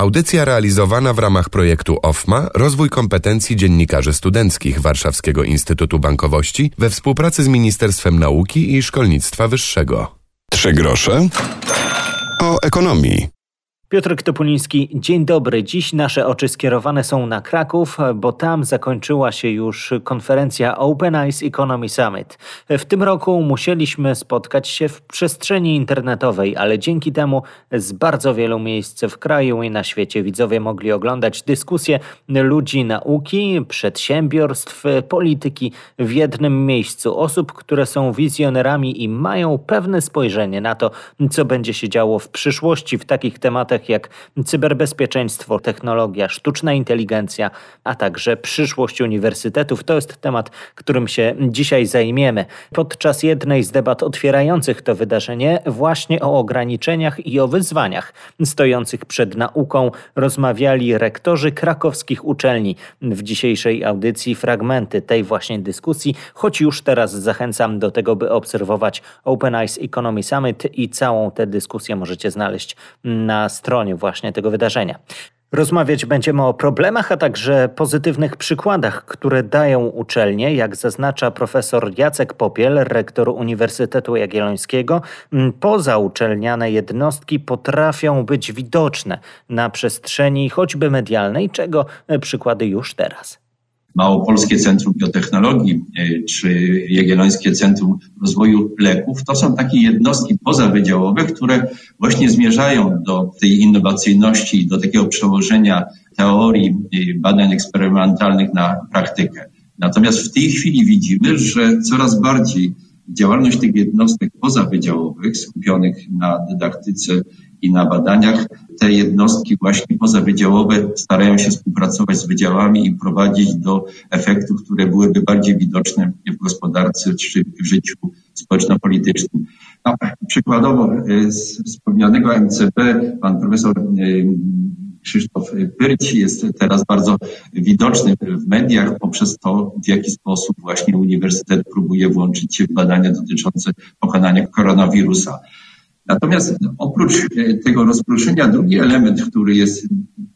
Audycja realizowana w ramach projektu OFMA Rozwój kompetencji dziennikarzy studenckich Warszawskiego Instytutu Bankowości we współpracy z Ministerstwem Nauki i Szkolnictwa Wyższego. Trzy grosze o ekonomii. Piotr Topuliński, dzień dobry. Dziś nasze oczy skierowane są na Kraków, bo tam zakończyła się już konferencja Open Eyes Economy Summit. W tym roku musieliśmy spotkać się w przestrzeni internetowej, ale dzięki temu z bardzo wielu miejsc w kraju i na świecie widzowie mogli oglądać dyskusje ludzi nauki, przedsiębiorstw, polityki w jednym miejscu. Osób, które są wizjonerami i mają pewne spojrzenie na to, co będzie się działo w przyszłości w takich tematach jak cyberbezpieczeństwo, technologia, sztuczna inteligencja, a także przyszłość uniwersytetów. To jest temat, którym się dzisiaj zajmiemy. Podczas jednej z debat otwierających to wydarzenie właśnie o ograniczeniach i o wyzwaniach stojących przed nauką rozmawiali rektorzy krakowskich uczelni. W dzisiejszej audycji fragmenty tej właśnie dyskusji, choć już teraz zachęcam do tego, by obserwować Open Eyes Economy Summit i całą tę dyskusję możecie znaleźć na stronie stronie właśnie tego wydarzenia. Rozmawiać będziemy o problemach, a także pozytywnych przykładach, które dają uczelnie, jak zaznacza profesor Jacek Popiel, rektor Uniwersytetu Jagiellońskiego. Pozauczelniane jednostki potrafią być widoczne na przestrzeni choćby medialnej, czego przykłady już teraz. Małopolskie Centrum Biotechnologii e, czy Jagiellońskie Centrum Rozwoju Leków, to są takie jednostki pozawydziałowe, które właśnie zmierzają do tej innowacyjności, do takiego przełożenia teorii badań eksperymentalnych na praktykę. Natomiast w tej chwili widzimy, że coraz bardziej działalność tych jednostek pozawydziałowych skupionych na dydaktyce i na badaniach te jednostki właśnie pozawydziałowe starają się współpracować z wydziałami i prowadzić do efektów, które byłyby bardziej widoczne w gospodarce czy w życiu społeczno-politycznym. No, przykładowo e, z wspomnianego MCP pan profesor e, Krzysztof Pyrć jest teraz bardzo widoczny w mediach poprzez to, w jaki sposób właśnie uniwersytet próbuje włączyć się w badania dotyczące pokonania koronawirusa. Natomiast oprócz e, tego rozproszenia, drugi element, który jest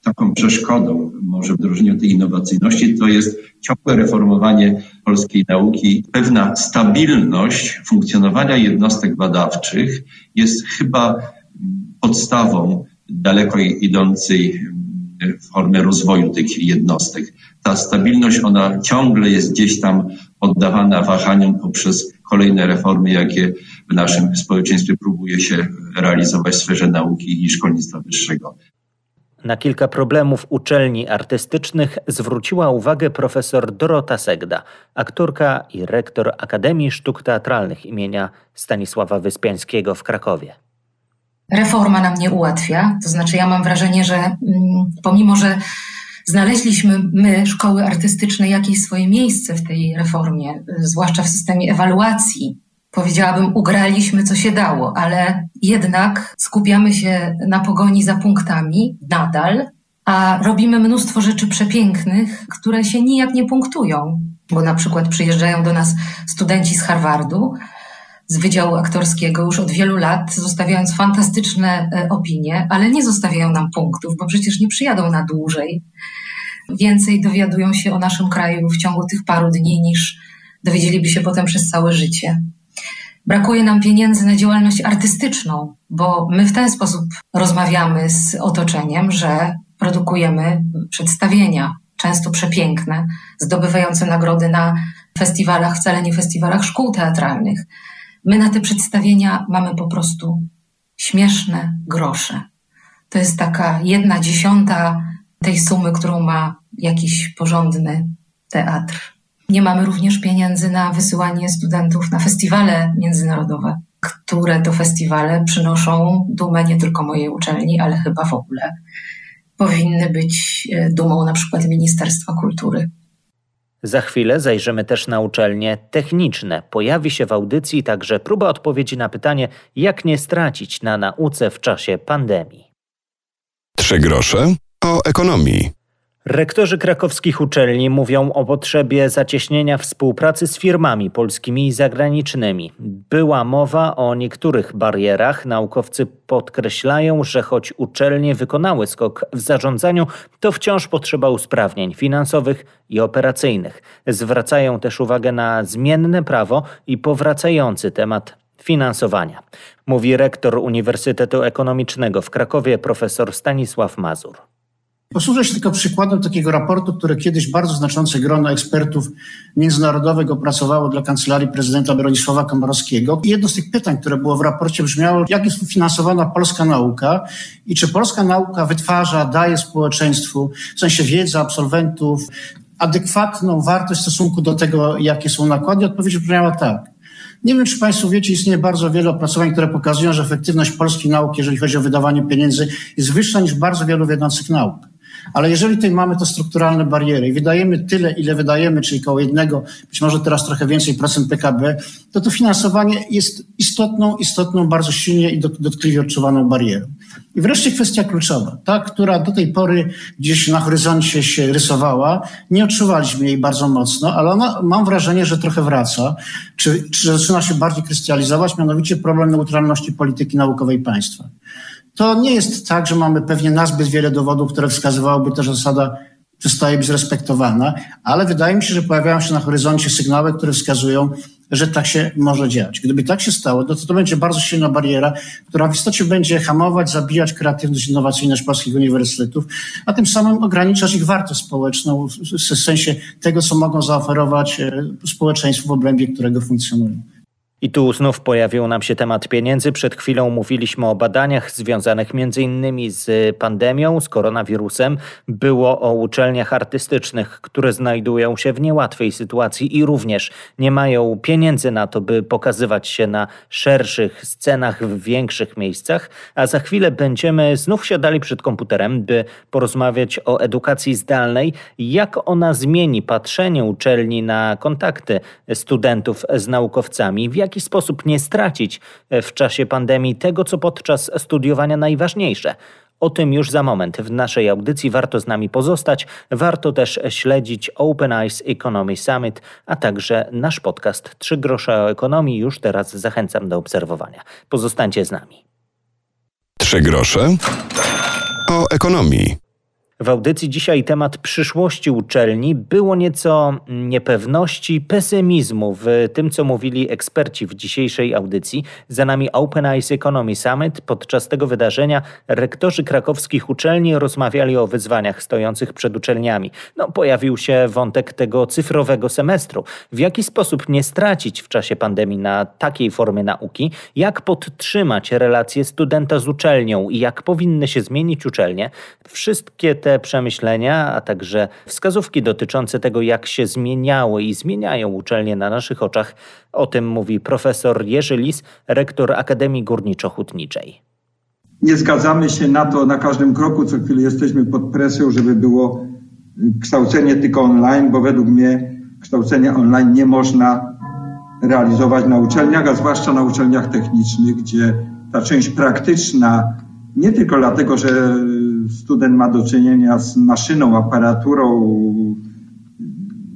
taką przeszkodą może w wdrożeniu tej innowacyjności, to jest ciągłe reformowanie polskiej nauki. Pewna stabilność funkcjonowania jednostek badawczych jest chyba podstawą daleko idącej formy rozwoju tych jednostek. Ta stabilność, ona ciągle jest gdzieś tam poddawana wahaniom poprzez kolejne reformy, jakie w naszym społeczeństwie próbuje się realizować w sferze nauki i szkolnictwa wyższego. Na kilka problemów uczelni artystycznych zwróciła uwagę profesor Dorota Segda, aktorka i rektor Akademii Sztuk Teatralnych imienia Stanisława Wyspiańskiego w Krakowie. Reforma nam nie ułatwia, to znaczy ja mam wrażenie, że mm, pomimo, że znaleźliśmy my, szkoły artystyczne, jakieś swoje miejsce w tej reformie, zwłaszcza w systemie ewaluacji, powiedziałabym, ugraliśmy co się dało, ale jednak skupiamy się na pogoni za punktami nadal, a robimy mnóstwo rzeczy przepięknych, które się nijak nie punktują, bo na przykład przyjeżdżają do nas studenci z Harvardu, z Wydziału Aktorskiego już od wielu lat, zostawiając fantastyczne e, opinie, ale nie zostawiają nam punktów, bo przecież nie przyjadą na dłużej. Więcej dowiadują się o naszym kraju w ciągu tych paru dni niż dowiedzieliby się potem przez całe życie. Brakuje nam pieniędzy na działalność artystyczną, bo my w ten sposób rozmawiamy z otoczeniem, że produkujemy przedstawienia, często przepiękne, zdobywające nagrody na festiwalach, wcale nie festiwalach szkół teatralnych. My na te przedstawienia mamy po prostu śmieszne grosze. To jest taka jedna dziesiąta tej sumy, którą ma jakiś porządny teatr. Nie mamy również pieniędzy na wysyłanie studentów na festiwale międzynarodowe, które to festiwale przynoszą dumę nie tylko mojej uczelni, ale chyba w ogóle powinny być e, dumą na przykład Ministerstwa Kultury. Za chwilę zajrzymy też na uczelnie techniczne. Pojawi się w audycji także próba odpowiedzi na pytanie, jak nie stracić na nauce w czasie pandemii. Trzy grosze o ekonomii. Rektorzy krakowskich uczelni mówią o potrzebie zacieśnienia współpracy z firmami polskimi i zagranicznymi. Była mowa o niektórych barierach. Naukowcy podkreślają, że choć uczelnie wykonały skok w zarządzaniu, to wciąż potrzeba usprawnień finansowych i operacyjnych. Zwracają też uwagę na zmienne prawo i powracający temat finansowania. Mówi rektor Uniwersytetu Ekonomicznego w Krakowie profesor Stanisław Mazur. Posłużę się tylko przykładem takiego raportu, który kiedyś bardzo znaczące grono ekspertów międzynarodowych opracowało dla Kancelarii Prezydenta Bronisława Komorowskiego. I jedno z tych pytań, które było w raporcie brzmiało, jak jest finansowana polska nauka i czy polska nauka wytwarza, daje społeczeństwu, w sensie wiedzy absolwentów, adekwatną wartość w stosunku do tego, jakie są nakłady? Odpowiedź brzmiała tak. Nie wiem, czy Państwo wiecie, istnieje bardzo wiele opracowań, które pokazują, że efektywność polskiej nauki, jeżeli chodzi o wydawanie pieniędzy, jest wyższa niż bardzo wielu wiodących nauk. Ale jeżeli tutaj mamy to strukturalne bariery i wydajemy tyle, ile wydajemy, czyli koło jednego, być może teraz trochę więcej procent PKB, to to finansowanie jest istotną, istotną, bardzo silnie i dotkliwie odczuwaną barierą. I wreszcie kwestia kluczowa, ta, która do tej pory gdzieś na horyzoncie się rysowała, nie odczuwaliśmy jej bardzo mocno, ale ona, mam wrażenie, że trochę wraca, czy, czy zaczyna się bardziej krystalizować, mianowicie problem neutralności polityki naukowej państwa. To nie jest tak, że mamy pewnie nazbyt wiele dowodów, które wskazywałyby że zasada przestaje być respektowana, ale wydaje mi się, że pojawiają się na horyzoncie sygnały, które wskazują, że tak się może dziać. Gdyby tak się stało, to to będzie bardzo silna bariera, która w istocie będzie hamować, zabijać kreatywność, innowacyjność polskich uniwersytetów, a tym samym ograniczać ich wartość społeczną w sensie tego, co mogą zaoferować e, społeczeństwu w obrębie którego funkcjonują. I tu znów pojawił nam się temat pieniędzy. Przed chwilą mówiliśmy o badaniach związanych m.in. z pandemią, z koronawirusem. Było o uczelniach artystycznych, które znajdują się w niełatwej sytuacji i również nie mają pieniędzy na to, by pokazywać się na szerszych scenach w większych miejscach. A za chwilę będziemy znów siadali przed komputerem, by porozmawiać o edukacji zdalnej, jak ona zmieni patrzenie uczelni na kontakty studentów z naukowcami, w jak jaki sposób nie stracić e, w czasie pandemii tego, co podczas studiowania najważniejsze. O tym już za moment. W naszej audycji warto z nami pozostać. Warto też śledzić Open Eyes Economy Summit, a także nasz podcast 3 grosze o ekonomii. Już teraz zachęcam do obserwowania. Pozostańcie z nami. 3 grosze o ekonomii. W audycji dzisiaj temat przyszłości uczelni było nieco niepewności, pesymizmu w tym, co mówili eksperci w dzisiejszej audycji. Za nami Open Eyes Economy Summit. Podczas tego wydarzenia rektorzy krakowskich uczelni rozmawiali o wyzwaniach stojących przed uczelniami. No, pojawił się wątek tego cyfrowego semestru. W jaki sposób nie stracić w czasie pandemii na takiej formie nauki? Jak podtrzymać relacje studenta z uczelnią i jak powinny się zmienić uczelnie? Wszystkie te przemyślenia, a także wskazówki dotyczące tego, jak się zmieniały i zmieniają uczelnie na naszych oczach. O tym mówi profesor Jerzy Lis, rektor Akademii Górniczo-Hutniczej. Nie zgadzamy się na to na każdym kroku, co chwilę jesteśmy pod presją, żeby było kształcenie tylko online, bo według mnie kształcenia online nie można realizować na uczelniach, a zwłaszcza na uczelniach technicznych, gdzie ta część praktyczna, nie tylko dlatego, że student ma do czynienia z maszyną, aparaturą,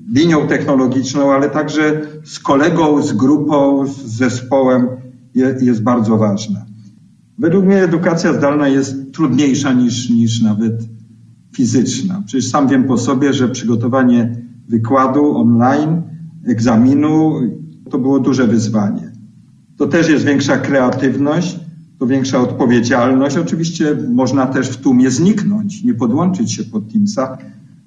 linią technologiczną, ale także z kolegą, z grupą, z zespołem jest bardzo ważna. Według mnie edukacja zdalna jest trudniejsza niż, niż nawet fizyczna. Przecież sam wiem po sobie, że przygotowanie wykładu online, egzaminu, to było duże wyzwanie. To też jest większa kreatywność, to większa odpowiedzialność. Oczywiście można też w tłumie zniknąć, nie podłączyć się pod Teamsa,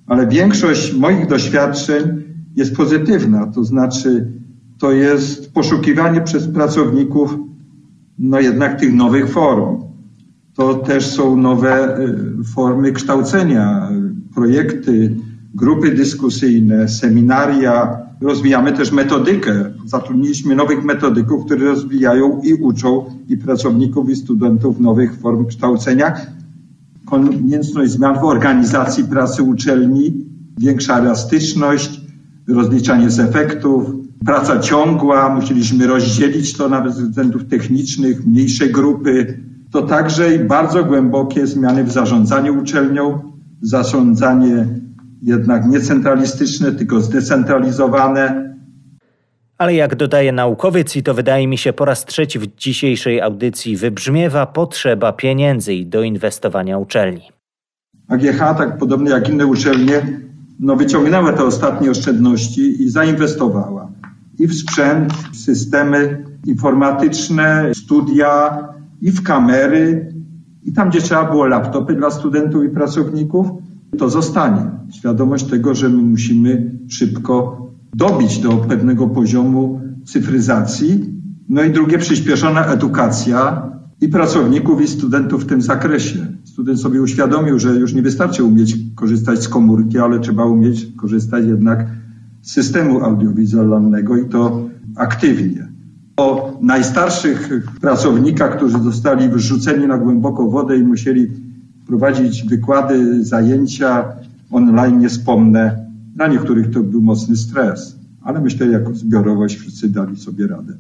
ale większość moich doświadczeń jest pozytywna, to znaczy to jest poszukiwanie przez pracowników no jednak tych nowych form. To też są nowe y, formy kształcenia, projekty, grupy dyskusyjne, seminaria. Rozwijamy też metodykę. Zatrudniliśmy nowych metodyków, którzy rozwijają i uczą i pracowników, i studentów nowych form kształcenia. Konieczność zmian w organizacji pracy uczelni, większa elastyczność, rozliczanie z efektów, praca ciągła, musieliśmy rozdzielić to nawet ze względów technicznych, mniejsze grupy. To także bardzo głębokie zmiany w zarządzaniu uczelnią, zarządzanie jednak nie centralistyczne, tylko zdecentralizowane. Ale jak dodaje naukowiec, i to wydaje mi się po raz trzeci w dzisiejszej audycji, wybrzmiewa potrzeba pieniędzy i doinwestowania uczelni. AGH, tak podobnie jak inne uczelnie, no wyciągnęła te ostatnie oszczędności i zainwestowała i w sprzęt, w systemy informatyczne, studia, i w kamery. I tam, gdzie trzeba było laptopy dla studentów i pracowników, to zostanie. Świadomość tego, że my musimy szybko dobić do pewnego poziomu cyfryzacji. No i drugie, przyspieszona edukacja i pracowników, i studentów w tym zakresie. Student sobie uświadomił, że już nie wystarczy umieć korzystać z komórki, ale trzeba umieć korzystać jednak z systemu audiowizualnego i to aktywnie. O najstarszych pracownikach, którzy zostali wyrzuceni na głęboką wodę i musieli prowadzić wykłady, zajęcia online, nie wspomnę. Dla niektórych to był mocny stres, ale myślę, jako zbiorowość wszyscy dali sobie radę.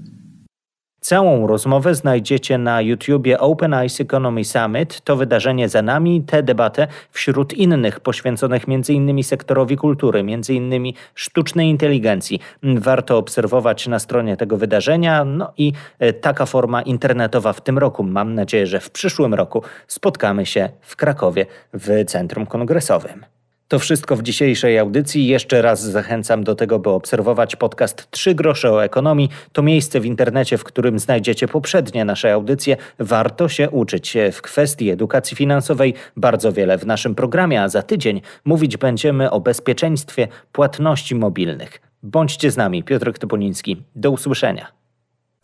Całą rozmowę znajdziecie na YouTubie Open Eyes Economy Summit. To wydarzenie za nami, tę debatę wśród innych poświęconych m.in. sektorowi kultury, m.in. sztucznej inteligencji. Warto obserwować na stronie tego wydarzenia. No i e, taka forma internetowa w tym roku. Mam nadzieję, że w przyszłym roku spotkamy się w Krakowie w Centrum Kongresowym. To wszystko w dzisiejszej audycji. Jeszcze raz zachęcam do tego, by obserwować podcast Trzy grosze o ekonomii. To miejsce w internecie, w którym znajdziecie poprzednie nasze audycje. Warto się uczyć w kwestii edukacji finansowej. Bardzo wiele w naszym programie, a za tydzień mówić będziemy o bezpieczeństwie płatności mobilnych. Bądźcie z nami, Piotr Topoliński. Do usłyszenia.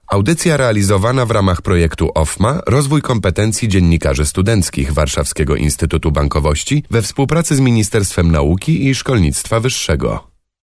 Audycja realizowana w ramach projektu OFMA Rozwój kompetencji dziennikarzy studenckich Warszawskiego Instytutu Bankowości we współpracy z Ministerstwem Nauki i Szkolnictwa Wyższego.